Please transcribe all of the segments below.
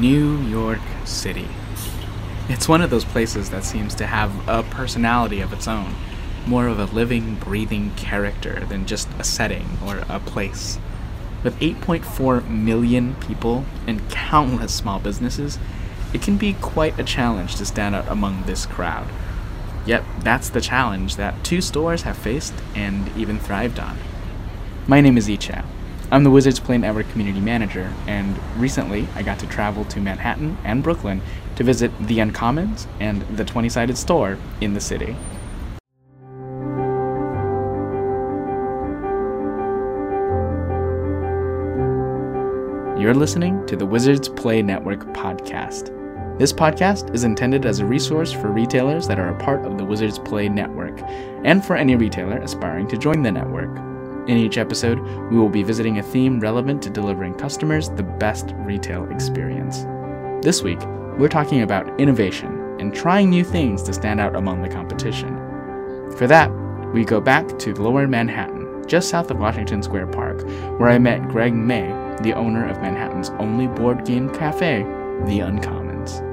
New York City. It's one of those places that seems to have a personality of its own, more of a living, breathing character than just a setting or a place. With 8.4 million people and countless small businesses, it can be quite a challenge to stand out among this crowd. Yet, that's the challenge that two stores have faced and even thrived on. My name is Ichao. I'm the Wizards Play Network Community Manager, and recently I got to travel to Manhattan and Brooklyn to visit the Uncommons and the 20 sided store in the city. You're listening to the Wizards Play Network podcast. This podcast is intended as a resource for retailers that are a part of the Wizards Play Network, and for any retailer aspiring to join the network. In each episode, we will be visiting a theme relevant to delivering customers the best retail experience. This week, we're talking about innovation and trying new things to stand out among the competition. For that, we go back to Lower Manhattan, just south of Washington Square Park, where I met Greg May, the owner of Manhattan's only board game cafe, The Uncommons.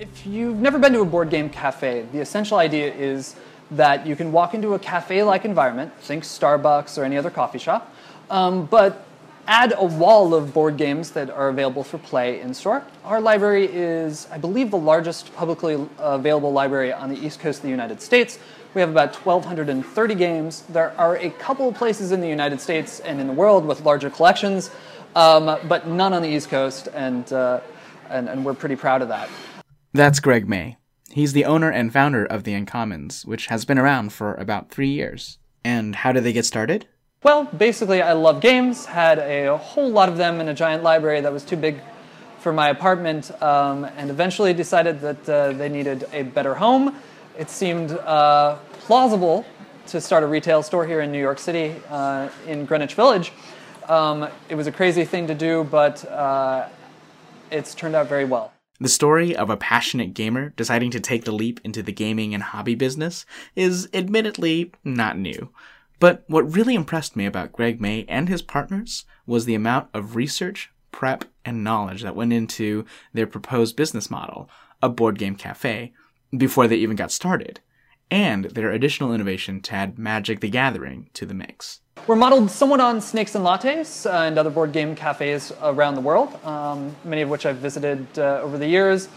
If you've never been to a board game cafe, the essential idea is that you can walk into a cafe like environment, think Starbucks or any other coffee shop, um, but add a wall of board games that are available for play in store. Our library is, I believe, the largest publicly available library on the east coast of the United States. We have about 1,230 games. There are a couple of places in the United States and in the world with larger collections, um, but none on the East Coast, and, uh, and, and we're pretty proud of that. That's Greg May. He's the owner and founder of The Uncommons, which has been around for about three years. And how did they get started? Well, basically, I love games, had a whole lot of them in a giant library that was too big for my apartment, um, and eventually decided that uh, they needed a better home. It seemed uh, plausible to start a retail store here in New York City uh, in Greenwich Village. Um, it was a crazy thing to do, but uh, it's turned out very well. The story of a passionate gamer deciding to take the leap into the gaming and hobby business is admittedly not new. But what really impressed me about Greg May and his partners was the amount of research, prep, and knowledge that went into their proposed business model, a board game cafe, before they even got started, and their additional innovation to add Magic the Gathering to the mix. We're modeled somewhat on Snakes and Lattes uh, and other board game cafes around the world, um, many of which I've visited uh, over the years.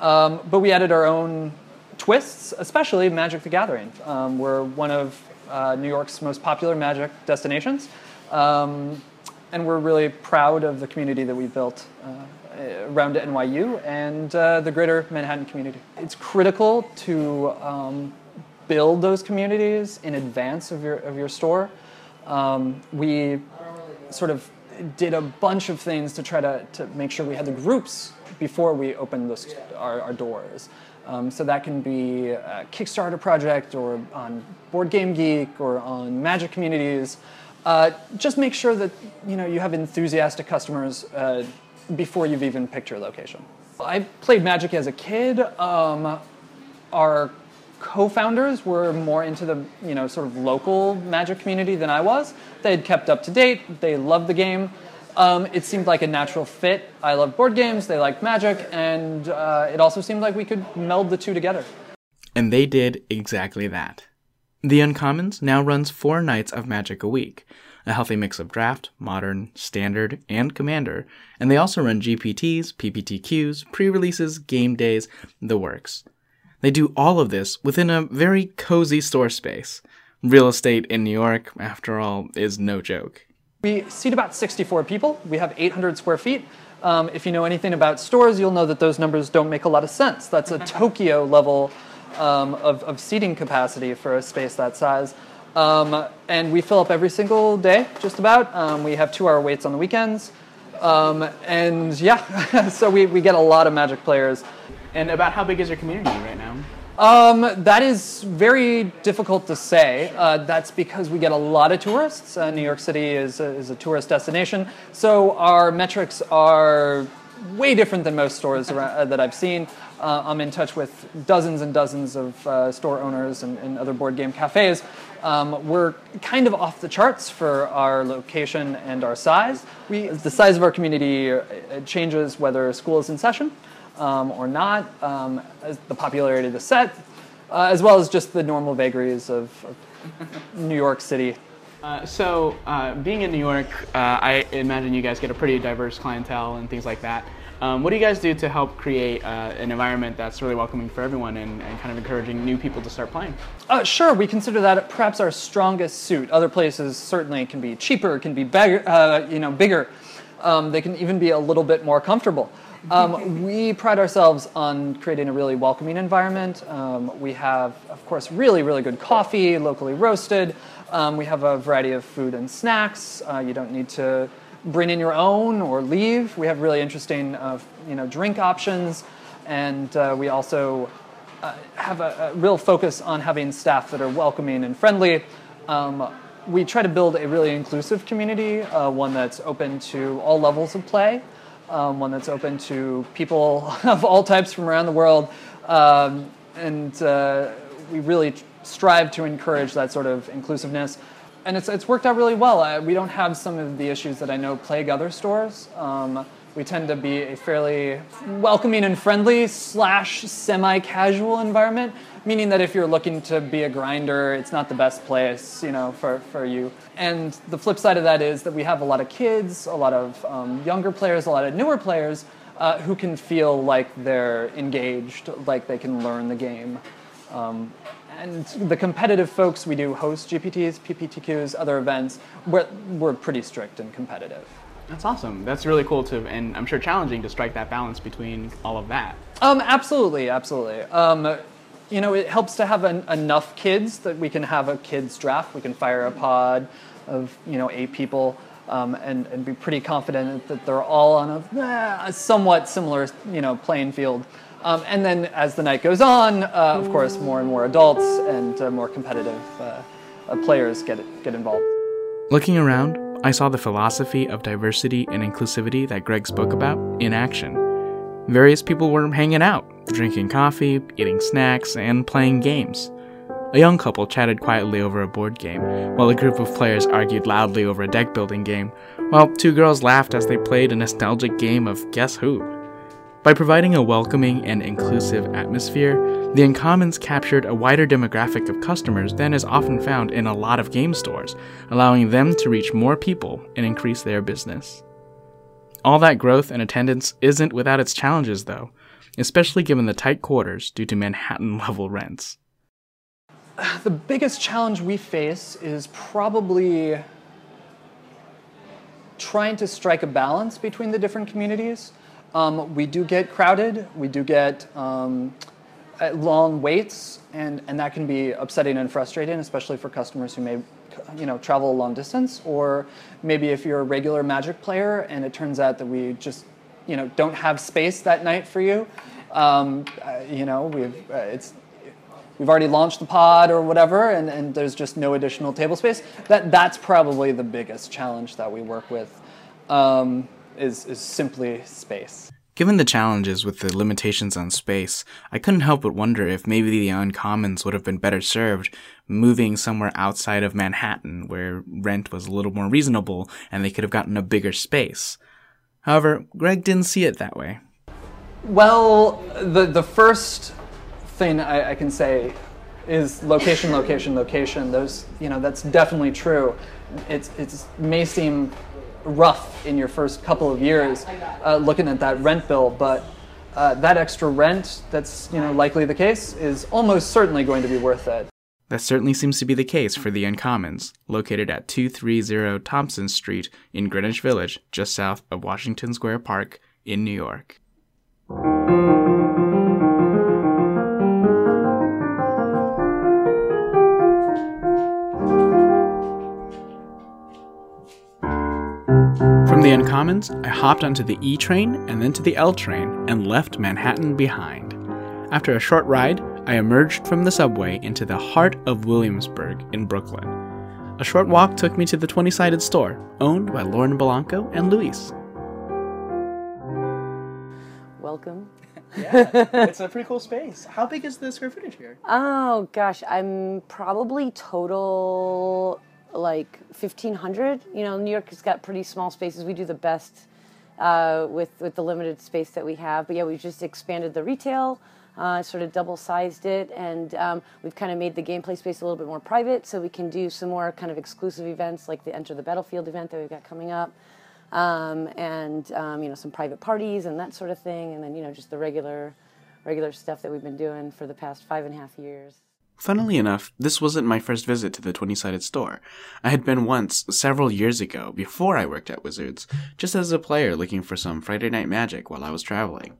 Um, but we added our own twists, especially Magic the Gathering. Um, we're one of uh, New York's most popular Magic destinations, um, and we're really proud of the community that we've built uh, around NYU and uh, the greater Manhattan community. It's critical to um, build those communities in advance of your, of your store. Um, we sort of did a bunch of things to try to, to make sure we had the groups before we opened those, our, our doors. Um, so that can be a Kickstarter project or on Board Game Geek or on Magic Communities. Uh, just make sure that you know you have enthusiastic customers uh, before you've even picked your location. I played Magic as a kid. Um, our co-founders were more into the you know sort of local magic community than I was. They had kept up to date. They loved the game. Um, it seemed like a natural fit. I love board games. They liked magic, and uh, it also seemed like we could meld the two together. And they did exactly that. The Uncommons now runs four nights of Magic a week, a healthy mix of draft, modern, standard, and commander, and they also run GPTs, PPTQs, pre releases, game days, the works. They do all of this within a very cozy store space. Real estate in New York, after all, is no joke. We seat about 64 people. We have 800 square feet. Um, if you know anything about stores, you'll know that those numbers don't make a lot of sense. That's a Tokyo level um, of, of, seating capacity for a space that size. Um, and we fill up every single day, just about. Um, we have two hour waits on the weekends. Um, and yeah, so we, we get a lot of Magic players. And about how big is your community right now? Um, that is very difficult to say. Uh, that's because we get a lot of tourists. Uh, New York City is a, is a tourist destination. So our metrics are way different than most stores around, uh, that I've seen. Uh, I'm in touch with dozens and dozens of uh, store owners and, and, other board game cafes. Um, we're kind of off the charts for our location and our size. We, the size of our community uh, changes whether school is in session um, or not, um, the popularity of the set, uh, as well as just the normal vagaries of, of New York City. Uh, so, uh, being in New York, uh, I imagine you guys get a pretty diverse clientele and things like that. Um, what do you guys do to help create uh, an environment that's really welcoming for everyone and, and, kind of encouraging new people to start playing? Uh, sure, we consider that perhaps our strongest suit. Other places certainly can be cheaper, can be bigger, uh, you know, bigger. Um, they can even be a little bit more comfortable. Um, we pride ourselves on creating a really welcoming environment. Um, we have, of course, really, really good coffee, locally roasted. Um, we have a variety of food and snacks. Uh, you don't need to bring in your own or leave. We have really interesting, uh, you know, drink options, and uh, we also uh, have a, a, real focus on having staff that are welcoming and friendly. Um, we try to build a really inclusive community, uh, one that's open to all levels of play, um, one that's open to people of all types from around the world, um, and uh, we really strive to encourage that sort of inclusiveness. And it's, it's worked out really well. Uh, we don't have some of the issues that I know plague other stores. Um, we tend to be a fairly welcoming and friendly slash semi-casual environment, meaning that if you're looking to be a grinder, it's not the best place, you know, for, for you. And the flip side of that is that we have a lot of kids, a lot of um, younger players, a lot of newer players uh, who can feel like they're engaged, like they can learn the game. Um, and the competitive folks, we do host GPTs, PPTQs, other events. We're, we're pretty strict and competitive. That's awesome. That's really cool too, and I'm sure challenging to strike that balance between all of that. Um, absolutely, absolutely. Um, you know, it helps to have an, enough kids that we can have a kids draft. We can fire a pod of you know eight people. Um, and, and be pretty confident that they're all on a, eh, a somewhat similar you know playing field. Um, and then as the night goes on, uh, of course, more and more adults and uh, more competitive uh, uh players get, get involved. Looking around, I saw the philosophy of diversity and inclusivity that Greg spoke about in action. Various people were hanging out, drinking coffee, eating snacks, and playing games. A young couple chatted quietly over a board game, while a group of players argued loudly over a deck building game, while two girls laughed as they played a nostalgic game of Guess Who. By providing a welcoming and inclusive atmosphere, the Uncommons captured a wider demographic of customers than is often found in a lot of game stores, allowing them to reach more people and increase their business. All that growth and attendance isn't without its challenges, though, especially given the tight quarters due to Manhattan level rents. The biggest challenge we face is probably trying to strike a balance between the different communities. Um, we do get crowded. We do get um, uh, long waits, and, and that can be upsetting and frustrating, especially for customers who may you know, travel a long distance, or maybe if you're a regular Magic player and it turns out that we just you know, don't have space that night for you. Um, uh, you know, we've, uh, it's, we've already launched the pod or whatever, and, and there's just no additional table space. That, that's probably the biggest challenge that we work with. Um, is, is simply space. Given the challenges with the limitations on space, I couldn't help but wonder if maybe the Uncommons would have been better served moving somewhere outside of Manhattan where rent was a little more reasonable and they could have gotten a bigger space. However, Greg didn't see it that way. Well, the, the first thing I, I can say is location, location, location. Those, you know, that's definitely true. It's, it's may seem rough in your first couple of years uh, looking at that rent bill, but uh, that extra rent that's you know likely the case is almost certainly going to be worth it. That certainly seems to be the case for the Uncommons, located at 230 Thompson Street in Greenwich Village, just south of Washington Square Park in New York. The Uncommons, I hopped onto the E train and then to the L train and left Manhattan behind. After a short ride, I emerged from the subway into the heart of Williamsburg in Brooklyn. A short walk took me to the 20 sided store, owned by Lauren Bilanko and Luis. Welcome Yeah, it's a pretty cool space. How big is the square footage here? Oh gosh, I'm probably total like 1500. You know, New York has got pretty small spaces. We do the best uh, with with the limited space that we have. But yeah, we've just expanded the retail, uh, sort of double sized it, and um, we've kind of made the gameplay space a little bit more private, so we can do some more kind of exclusive events like the Enter the Battlefield event that we've got coming up. Um, and um, you know some private parties and that sort of thing, and then you know just the regular, regular stuff that we've been doing for the past five and a half years. Funnily enough, this wasn't my first visit to the 20 sided store. I had been once, several years ago, before I worked at Wizards, just as a player looking for some Friday Night Magic while I was traveling.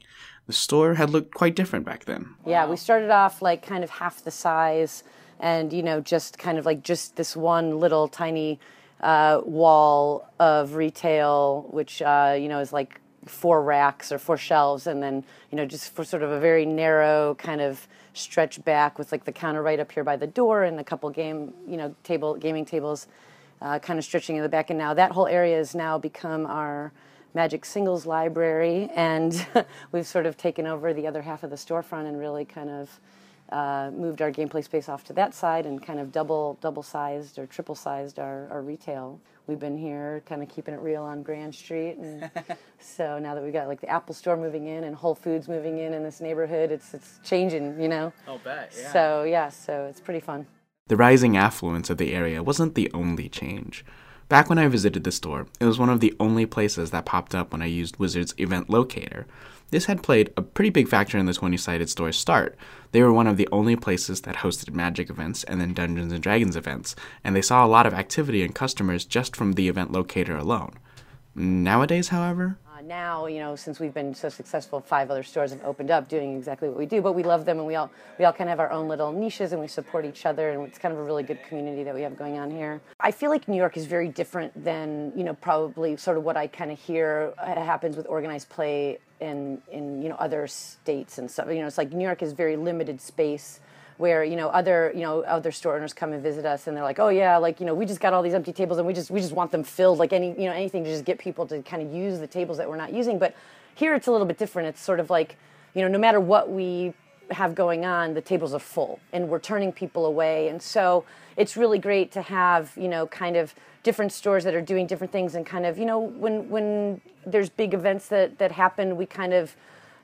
The store had looked quite different back then. Yeah, we started off like kind of half the size, and you know, just kind of like just this one little tiny uh, wall of retail, which uh, you know is like four racks or four shelves, and then you know just for sort of a very narrow kind of stretch back with like the counter right up here by the door and a couple game you know table gaming tables, uh, kind of stretching in the back. And now that whole area has now become our Magic Singles library, and we've sort of taken over the other half of the storefront and really kind of uh, moved our gameplay space off to that side and kind of double double sized or triple sized our, our retail. We've been here kind of keeping it real on Grand Street, and so now that we've got like the Apple Store moving in and Whole Foods moving in in this neighborhood, it's it's changing, you know. I'll bet. Yeah. So yeah, so it's pretty fun. The rising affluence of the area wasn't the only change. Back when I visited the store, it was one of the only places that popped up when I used Wizard's event locator. This had played a pretty big factor in the 20 sided store's start. They were one of the only places that hosted Magic events and then Dungeons and Dragons events, and they saw a lot of activity and customers just from the event locator alone. Nowadays, however, Uh, now, you know, since we've been so successful, five other stores have opened up doing exactly what we do. But we love them, and we all we all kind of have our own little niches, and we support each other, and it's kind of a really good community that we have going on here. I feel like New York is very different than you know probably sort of what I kind of hear uh, happens with organized play in in you know other states and stuff. You know, it's like New York is very limited space where you know other you know other store owners come and visit us and they're like oh yeah like you know we just got all these empty tables and we just we just want them filled like any you know anything to just get people to kind of use the tables that we're not using but here it's a little bit different it's sort of like you know no matter what we have going on the tables are full and we're turning people away and so it's really great to have you know kind of different stores that are doing different things and kind of you know when when there's big events that that happen we kind of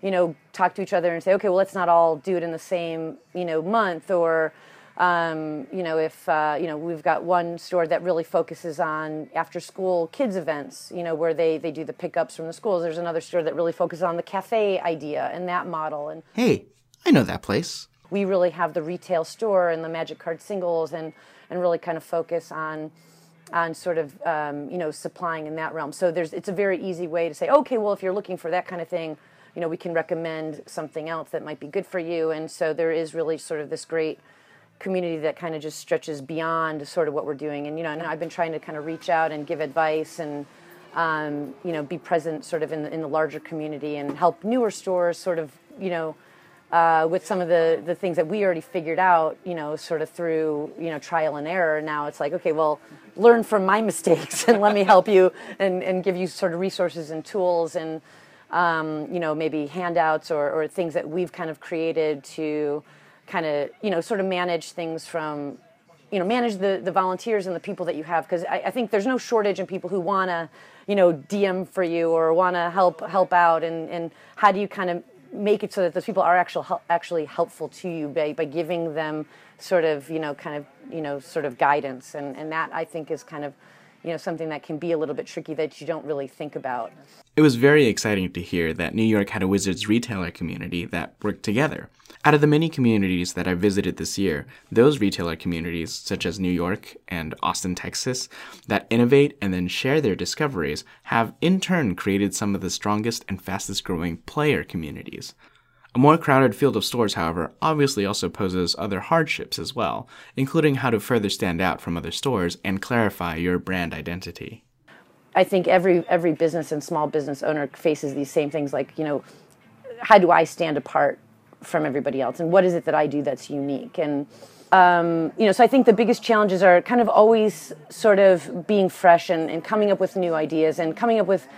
you know, talk to each other and say, okay, well, let's not all do it in the same, you know, month. Or, um, you know, if, uh, you know, we've got one store that really focuses on after school kids events, you know, where they, they do the pickups from the schools. There's another store that really focuses on the cafe idea and that model. And hey, I know that place. we really have the retail store and the magic card singles and, and really kind of focus on, on sort of um, you know supplying in that realm. So there's it's a very easy way to say, okay, well if you're looking for that kind of thing, you know we can recommend something else that might be good for you. And so there is really sort of this great community that kind of just stretches beyond sort of what we're doing. And you know, and I've been trying to kind of reach out and give advice and um, you know be present sort of in the, in the larger community and help newer stores sort of you know uh, with some of the, the things that we already figured out, you know, sort of through, you know, trial and error. Now it's like, okay, well, learn from my mistakes and let me help you and, and give you sort of resources and tools and, um, you know, maybe handouts or, or things that we've kind of created to kind of, you know, sort of manage things from, you know, manage the, the volunteers and the people that you have. Because I, I think there's no shortage in people who want to, you know, DM for you or want to help help out. And, and how do you kind of make it so that those people are actual, actually helpful to you by, by giving them sort of you know kind of you know sort of guidance. And, and that i think is kind of you know something that can be a little bit tricky that you don't really think about It was very exciting to hear that New York had a Wizards retailer community that worked together. Out of the many communities that I visited this year, those retailer communities, such as New York and Austin, Texas, that innovate and then share their discoveries, have in turn created some of the strongest and fastest growing player communities. A more crowded field of stores, however, obviously also poses other hardships as well, including how to further stand out from other stores and clarify your brand identity. I think every every business and small business owner faces these same things like, you know, how do I stand apart from everybody else and what is it that I do that's unique? And um, you know, so I think the biggest challenges are kind of always sort of being fresh and, and coming up with new ideas and coming up with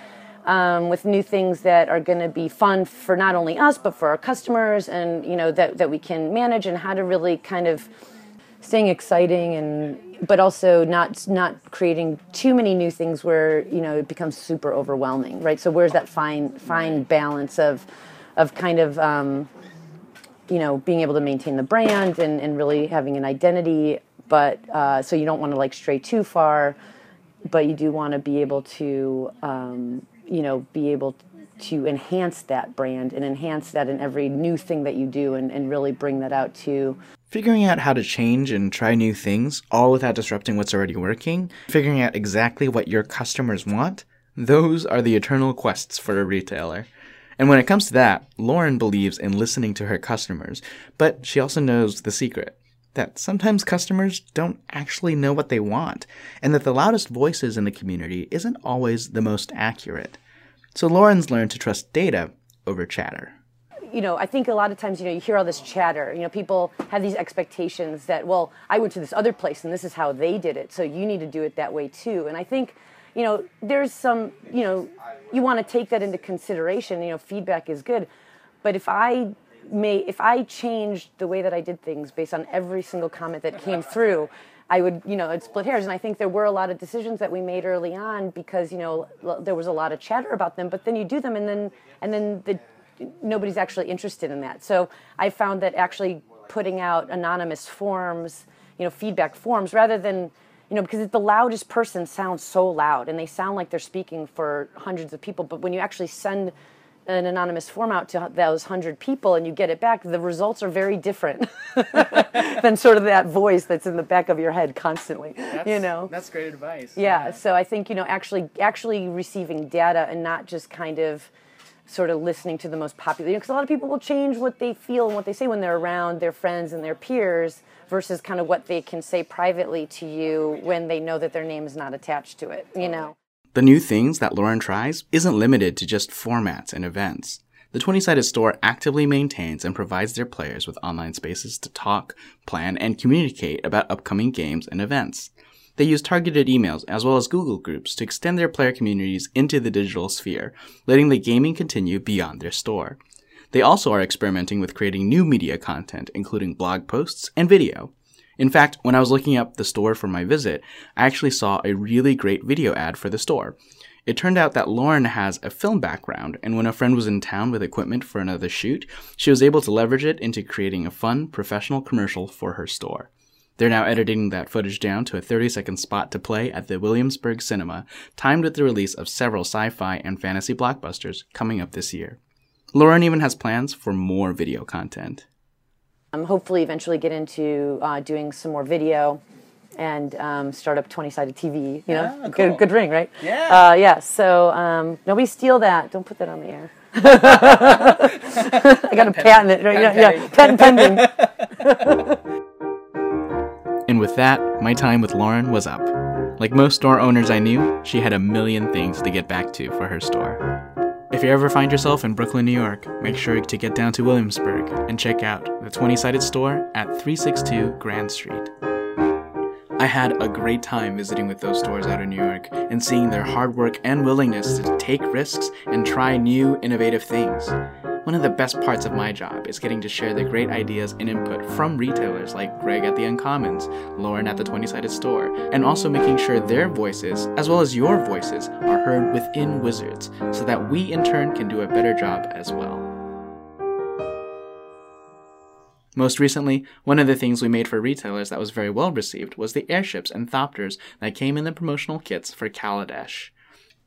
um, with new things that are going to be fun for not only us but for our customers, and you know that that we can manage, and how to really kind of staying exciting and but also not not creating too many new things where you know it becomes super overwhelming right? So where's that fine fine balance of of kind of um, you know being able to maintain the brand and, and really having an identity but uh, so you don't want to like stray too far but you do want to be able to um, you know be able to enhance that brand and enhance that in every new thing that you do and, and really bring that out to Figuring out how to change and try new things, all without disrupting what's already working, figuring out exactly what your customers want, those are the eternal quests for a retailer. And when it comes to that, Lauren believes in listening to her customers, but she also knows the secret that sometimes customers don't actually know what they want, and that the loudest voices in the community isn't always the most accurate. So Lauren's learned to trust data over chatter you know, I think a lot of times, you know, you hear all this chatter. You know, people have these expectations that, well, I went to this other place and this is how they did it, so you need to do it that way too. And I think, you know, there's some, you know, you want to take that into consideration. You know, feedback is good, but if I may, if I changed the way that I did things based on every single comment that came through, I would, you know, it split hairs. And I think there were a lot of decisions that we made early on because, you know, there was a lot of chatter about them. But then you do them, and then and then the nobody's actually interested in that. So I found that actually putting out anonymous forms, you know, feedback forms, rather than, you know, because the loudest person sounds so loud and they sound like they're speaking for hundreds of people. But when you actually send an anonymous form out to those hundred people and you get it back, the results are very different than sort of that voice that's in the back of your head constantly. That's, you know, that's great advice. Yeah, yeah. So I think you know actually actually receiving data and not just kind of sort of listening to the most popular because you know, a lot of people will change what they feel and what they say when they're around their friends and their peers versus kind of what they can say privately to you when they know that their name is not attached to it you know the new things that lauren tries isn't limited to just formats and events the 20 sided store actively maintains and provides their players with online spaces to talk, plan, and communicate about upcoming games and events. They use targeted emails as well as Google Groups to extend their player communities into the digital sphere, letting the gaming continue beyond their store. They also are experimenting with creating new media content, including blog posts and video. In fact, when I was looking up the store for my visit, I actually saw a really great video ad for the store. It turned out that Lauren has a film background, and when a friend was in town with equipment for another shoot, she was able to leverage it into creating a fun, professional commercial for her store. They're now editing that footage down to a 30 second spot to play at the Williamsburg Cinema, timed with the release of several sci fi and fantasy blockbusters coming up this year. Lauren even has plans for more video content. Um, hopefully, eventually get into uh, doing some more video and um, start up 20 sided TV. You know, yeah, cool. good, good ring, right? Yeah. Uh, yeah. So um, nobody steal that. Don't put that on the air. I got a patent it. Right? Yeah, yeah, patent pending. And with that, my time with Lauren was up. Like most store owners I knew, she had a million things to get back to for her store. If you ever find yourself in Brooklyn, New York, make sure to get down to Williamsburg and check out the 20 sided store at 362 Grand Street. I had a great time visiting with those stores out in New York and seeing their hard work and willingness to take risks and try new, innovative things. One of the best parts of my job is getting to share the great ideas and input from retailers like Greg at the Uncommons, Lauren at the 20 sided store, and also making sure their voices, as well as your voices, are heard within Wizards so that we in turn can do a better job as well. Most recently, one of the things we made for retailers that was very well received was the airships and thopters that came in the promotional kits for Kaladesh.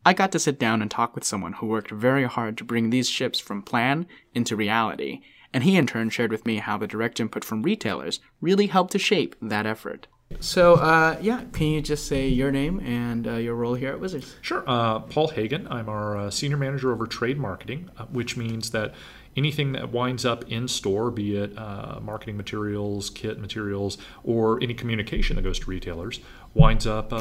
I got to sit down and talk with someone who worked very hard to bring these ships from plan into reality, and he in turn shared with me how the direct input from retailers really helped to shape that effort. So, uh, yeah, can you just say your name and uh, your role here at Wizards? Sure. Uh, Paul Hagen. I'm our uh, senior manager over trade marketing, uh, which means that anything that winds up in store, be it uh, marketing materials, kit materials, or any communication that goes to retailers, winds up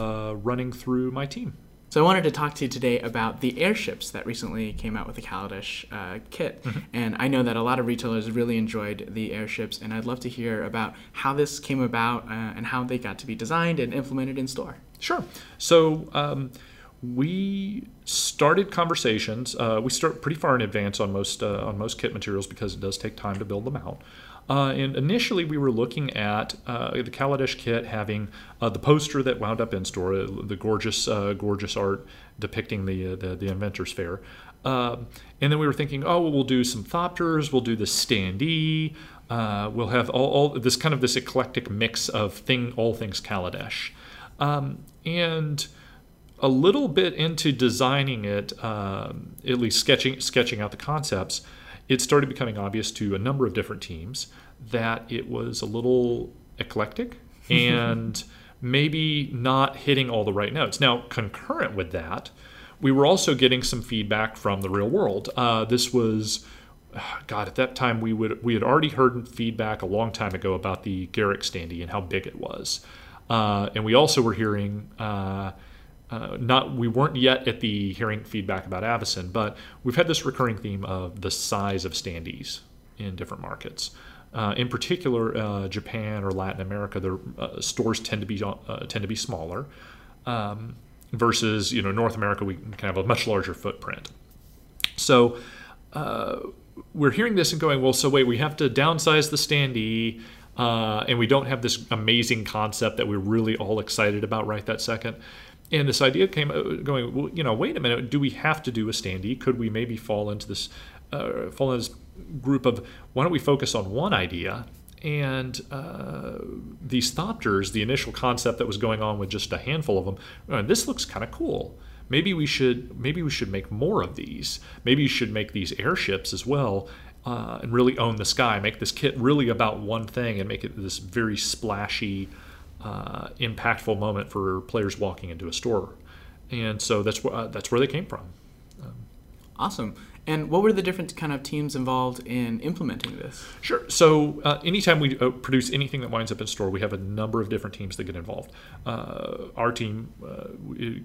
running through my team. So I wanted to talk to you today about the airships that recently came out with the Kaladesh uh, kit, mm-hmm. and I know that a lot of retailers really enjoyed the airships, and I'd love to hear about how this came about uh, and how they got to be designed and implemented in store. Sure. So. Um, we started conversations. Uh, we start pretty far in advance on most uh, on most kit materials because it does take time to build them out. Uh, and initially, we were looking at uh, the Kaladesh kit having uh, the poster that wound up in store, uh, the gorgeous, gorgeous art depicting the the, the Inventors Fair. And then we were thinking, oh, well, we'll do some Thopters, we'll do the standee, we'll have all, all, this kind of this eclectic mix of thing, all things Kaladesh. Um, and a little bit into designing it, um, at least sketching sketching out the concepts, it started becoming obvious to a number of different teams that it was a little eclectic and maybe not hitting all the right notes. Now, concurrent with that, we were also getting some feedback from the real world. Uh, this was. God, at that time we would we had already heard feedback a long time ago about the Garruk standee and how big it was, uh, and we also were hearing uh, uh, not we weren't yet at the hearing feedback about Avacyn, but we've had this recurring theme of the size of standees in different markets. Uh, in particular, uh, Japan or Latin America, their uh, stores tend to be uh, tend to be smaller. Um, versus you know North America, we can have a much larger footprint. So uh, we're hearing this and going, well, so wait, we have to downsize the standee. and we don't have this amazing concept that we're really all excited about right that second and this idea came uh, going well, you know wait a minute do we have to do a standee could we maybe fall into this uh, fall this group of why don't we focus on one idea? And uh, these thopters the initial concept that was going on with just a handful of them uh, this looks kind of cool. Maybe we should maybe we should make more of these. Maybe you should make these airships as well uh, and really own the sky. Make this kit really about one thing and make it this very splashy uh, impactful moment for players walking into a store, and so that's wh- uh, that's where they came from. Um, awesome. And what were the different kind of teams involved in implementing this? Sure. So uh, anytime we uh, produce anything that winds up in store, we have a number of different teams that get involved. Uh, our team uh,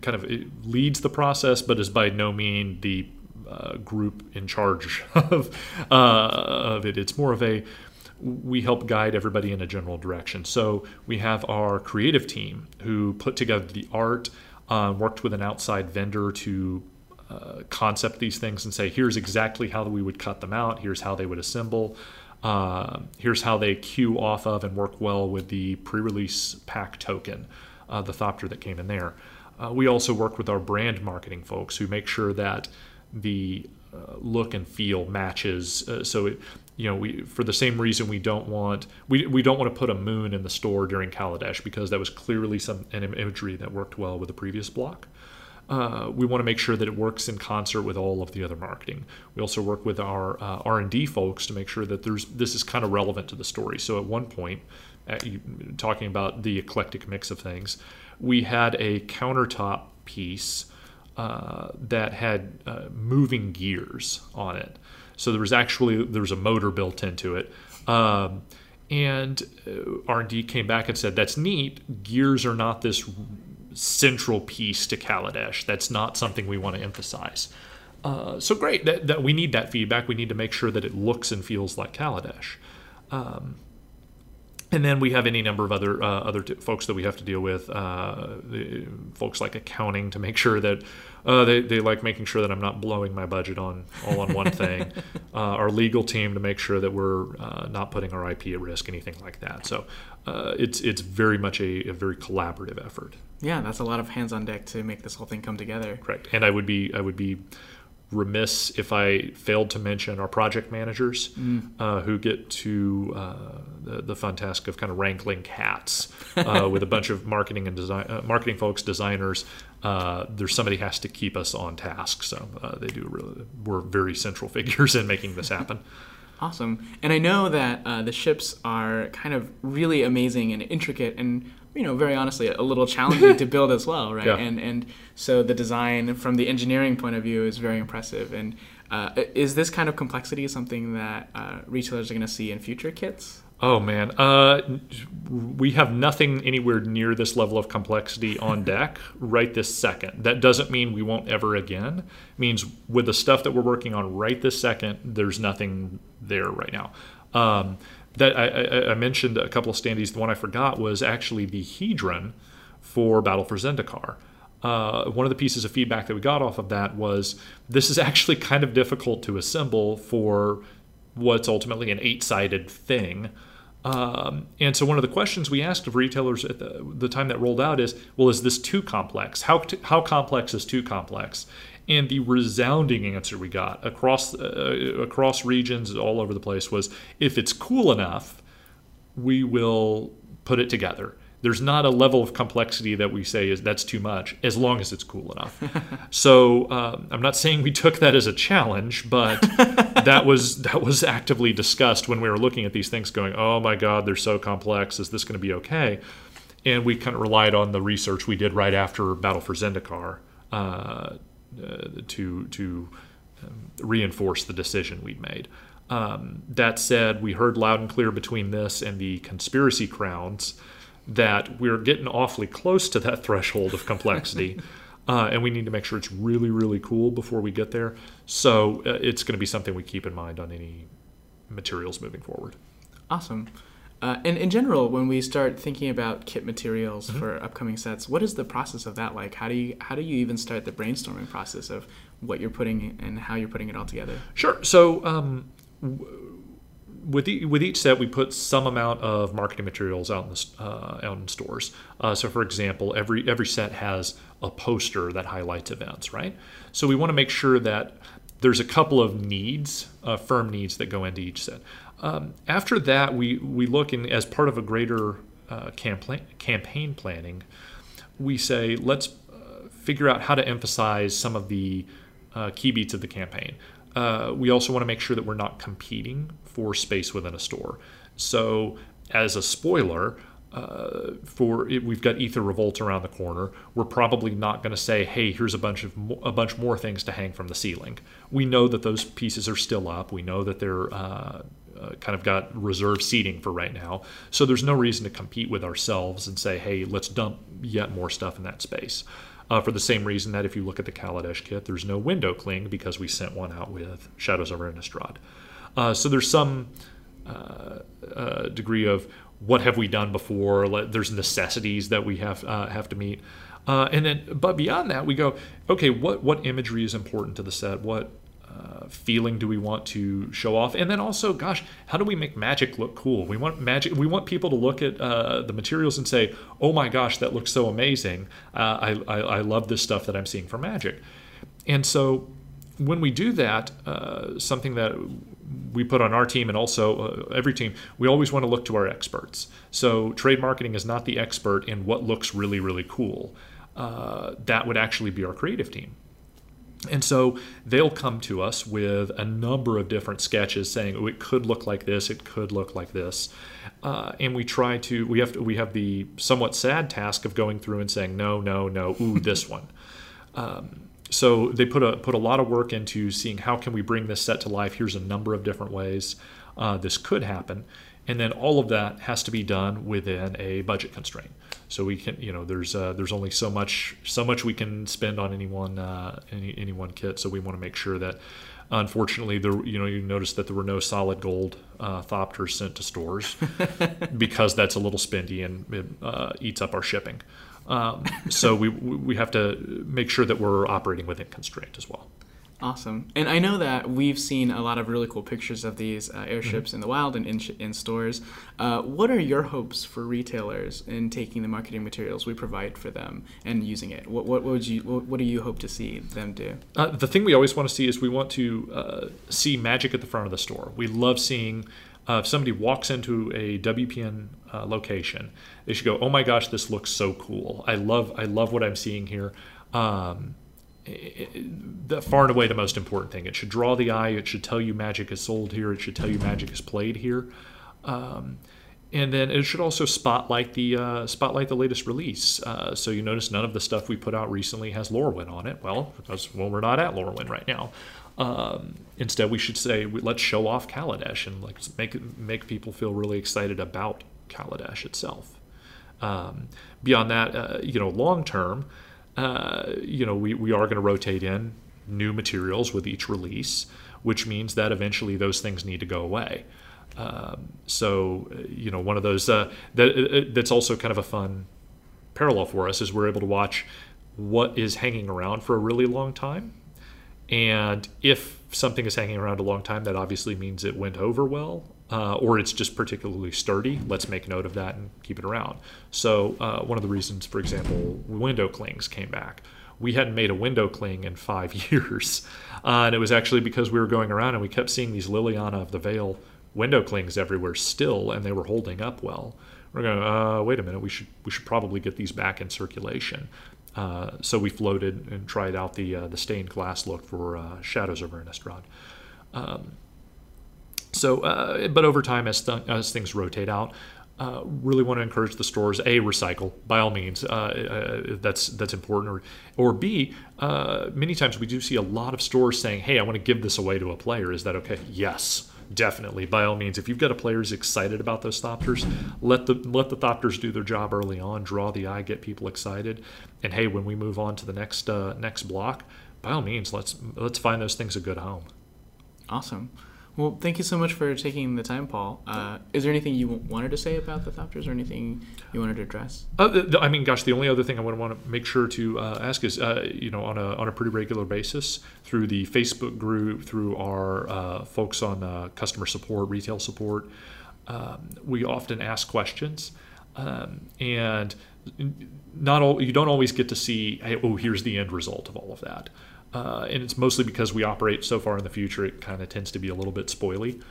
kind of leads the process, but is by no means the uh, group in charge of, uh, of it. It's more of a we help guide everybody in a general direction. So we have our creative team who put together the art, worked with an outside vendor to uh, concept these things and say, here's exactly how we would cut them out, here's how they would assemble. Uh, here's how they queue off of and work well with the pre-release pack token, uh, the Thopter that came in there. Uh, we also work with our brand marketing folks who make sure that the uh, look and feel matches. So it, you know, we for the same reason we don't want we, we don't want to put a moon in the store during Kaladesh because that was clearly some an imagery that worked well with the previous block. Uh, we want to make sure that it works in concert with all of the other marketing. We also work with our uh, R&D folks to make sure that there's this is kind of relevant to the story. So at one point, at, talking about the eclectic mix of things, we had a countertop piece uh, that had uh, moving gears on it. So there was actually there was a motor built into it. Um, and uh, R&D came back and said, that's neat. Gears are not this central piece to Kaladesh. That's not something we want to emphasize. Uh, so great that, that, we need that feedback. We need to make sure that it looks and feels like Kaladesh. Um, and then we have any number of other uh, other t- folks that we have to deal with, uh, folks like accounting to make sure that uh, they, they like making sure that I'm not blowing my budget on all on one thing. Uh, our legal team to make sure that we're uh, not putting our IP at risk, anything like that. So uh, it's it's very much a, a, very collaborative effort. Yeah, that's a lot of hands on deck to make this whole thing come together. Correct. And I would be I would be remiss if I failed to mention our project managers mm. uh, who get to uh, the, the, fun task of kind of wrangling cats uh, with a bunch of marketing and design, uh, marketing folks, designers. Uh, there's somebody has to keep us on task, so uh, they do really. We're very central figures in making this happen. Awesome, and I know that the ships are kind of really amazing and intricate and you know, very honestly, a little challenging to build as well, right? Yeah. And and so the design from the engineering point of view is very impressive. And uh, is this kind of complexity something that uh, retailers are going to see in future kits? Oh man, uh, we have nothing anywhere near this level of complexity on deck right this second. That doesn't mean we won't ever again. It means with the stuff that we're working on right this second, there's nothing there right now. Um, that I, I, I, mentioned a couple of standees. The one I forgot was actually the Hedron for Battle for Zendikar. uh, one of the pieces of feedback that we got off of that was this is actually kind of difficult to assemble for what's ultimately an eight sided thing. Um, and so one of the questions we asked of retailers at the, the, time that rolled out is, well, is this too complex? How, how complex is too complex? And the resounding answer we got across uh, across regions all over the place was, if it's cool enough, we will put it together. There's not a level of complexity that we say is that's too much as long as it's cool enough. So um, i'm not saying we took that as a challenge but that was that was actively discussed when we were looking at these things going oh my god they're so complex. Is this going to be okay? And we kind of relied on the research we did right after battle for zendikar uh, uh, to to um, reinforce the decision we'd made um, that said, we heard loud and clear between this and the conspiracy crowns that we're getting awfully close to that threshold of complexity. uh, and we need to make sure it's really, really cool before we get there. So uh, it's going to be something we keep in mind on any materials moving forward. Awesome. Uh, and in general, when we start thinking about kit materials mm-hmm. for upcoming sets, what is the process of that like? How do you how do you even start the brainstorming process of what you're putting and how you're putting it all together? Sure. So um, with, e- with each set, we put some amount of marketing materials out in the uh, out in stores. Uh, so, for example, every every set has a poster that highlights events, right? So we want to make sure that there's a couple of needs, uh, firm needs that go into each set. Um, after that, we we look in as part of a greater uh, campaign campaign planning. We say let's uh, figure out how to emphasize some of the uh, key beats of the campaign. Uh, we also want to make sure that we're not competing for space within a store. So, as a spoiler, uh, for it, we've got Aether Revolt around the corner. We're probably not going to say, "Hey, here's a bunch of mo- a bunch more things to hang from the ceiling." We know that those pieces are still up. We know that they're uh, uh, kind of got reserve seating for right now. So there's no reason to compete with ourselves and say, "Hey, let's dump yet more stuff in that space." Uh, for the same reason that if you look at the Kaladesh kit, there's no window cling because we sent one out with Shadows over Innistrad. Uh, so there's some uh, uh degree of what have we done before. There's necessities that we have uh, have to meet, uh, and then but beyond that, we go okay. What what imagery is important to the set? What uh, feeling do we want to show off? And then also gosh how do we make magic look cool? We want magic we want people to look at uh, the materials and say oh my gosh that looks so amazing. Uh, I, I, I, love this stuff that i'm seeing for magic. And so when we do that uh, something that we put on our team and also uh, every team we always want to look to our experts. So trade marketing is not the expert in what looks really really cool. That would actually be our creative team and so they'll come to us with a number of different sketches saying, oh, it could look like this, it could look like this. Uh, and we try to, we have to, we have the somewhat sad task of going through and saying, no, no, no, ooh, this one. Um, so they put a, put a lot of work into seeing how can we bring this set to life. Here's a number of different ways uh, this could happen. And then all of that has to be done within a budget constraint. So we can, you know, there's uh, there's only so much so much we can spend on any one uh, any any one kit. So we want to make sure that, unfortunately, there you know you notice that there were no solid gold uh, Thopters sent to stores because that's a little spendy and it uh, eats up our shipping. Um, so we we have to make sure that we're operating within constraint as well. Awesome. And I know that we've seen a lot of really cool pictures of these uh, airships mm-hmm. in the wild and in, sh- in stores. Uh, what are your hopes for retailers in taking the marketing materials we provide for them and using it? What, what, what would you what, what, do you hope to see them do? Uh, the thing we always want to see is we want to uh, see magic at the front of the store. We love seeing uh, if somebody walks into a WPN uh, location, they should go, "Oh my gosh, this looks so cool! I love I love what I'm seeing here." Um, the far and away the most important thing. It should draw the eye. It should tell you magic is sold here. It should tell you magic is played here. Um, and then it should also spotlight the uh, spotlight the latest release. Uh, so you notice none of the stuff we put out recently has Lorwyn on it. Well, because well we're not at Lorwyn right now. Um, instead, we should say let's show off Kaladesh and like make make people feel really excited about Kaladesh itself. Um, beyond that, uh, you know, long term, uh, you know, we, we are going to rotate in new materials with each release, which means that eventually those things need to go away. Um, so, uh, you know, one of those uh, that uh, that's also kind of a fun parallel for us is we're able to watch what is hanging around for a really long time. And if something is hanging around a long time, that obviously means it went over well, uh, or it's just particularly sturdy. Let's make note of that and keep it around. So, uh, one of the reasons, for example, window clings came back. We hadn't made a window cling in five years. Uh, and it was actually because we were going around and we kept seeing these Liliana of the Veil window clings everywhere still, and they were holding up well. We're going, uh, wait a minute, we should we should probably get these back in circulation. Uh, so we floated and tried out the uh, the stained glass look for Shadows over Innistrad. Um, so, uh, but over time, as, th- as things rotate out, uh, really want to encourage the stores a recycle by all means. Uh, that's that's important. Or or b many times we do see a lot of stores saying, "Hey, I want to give this away to a player." Is that okay? Yes definitely by all means if you've got a player who's excited about those thopters let the let the thopters do their job early on draw the eye get people excited and hey when we move on to the next uh, next block by all means let's let's find those things a good home awesome well, thank you so much for taking the time, Paul. Uh, is there anything you wanted to say about the Thopters or anything you wanted to address? Uh, I mean, gosh, the only other thing I would want to make sure to uh, ask is, uh, you know, on a, on a pretty regular basis through the Facebook group, through our uh, folks on uh, customer support, retail support, um, we often ask questions. Um, and not all you don't always get to see hey, oh here's the end result of all of that uh, and it's mostly because we operate so far in the future, it kind of tends to be a little bit spoily.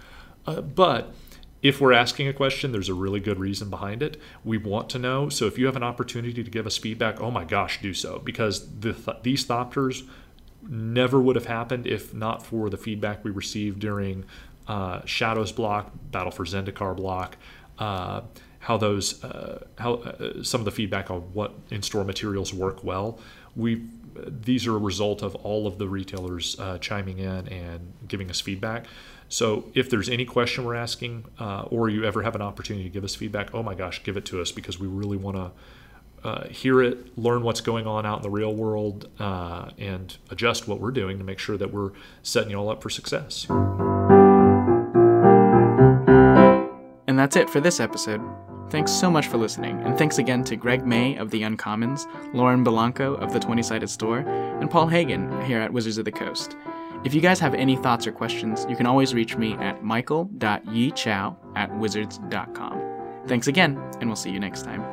Uh, but if we're asking a question, there's a really good reason behind it. We want to know. So if you have an opportunity to give us feedback, oh my gosh, do so. Because the th- these Thopters never would have happened if not for the feedback we received during uh, Shadows block, Battle for Zendikar block, uh, how those, uh, how uh, some of the feedback on what in-store materials work well. We these are a result of all of the retailers uh, chiming in and giving us feedback. So if there's any question we're asking, uh, or you ever have an opportunity to give us feedback, oh my gosh, give it to us because we really want to uh, hear it, learn what's going on out in the real world, uh, and adjust what we're doing to make sure that we're setting you all up for success. That's it for this episode. Thanks so much for listening, and thanks again to Greg May of The Uncommons, Lauren Bilanko of The 20 Sided Store, and Paul Hagen here at Wizards of the Coast. If you guys have any thoughts or questions, you can always reach me at michael.yichao at wizards.com. Thanks again, and we'll see you next time.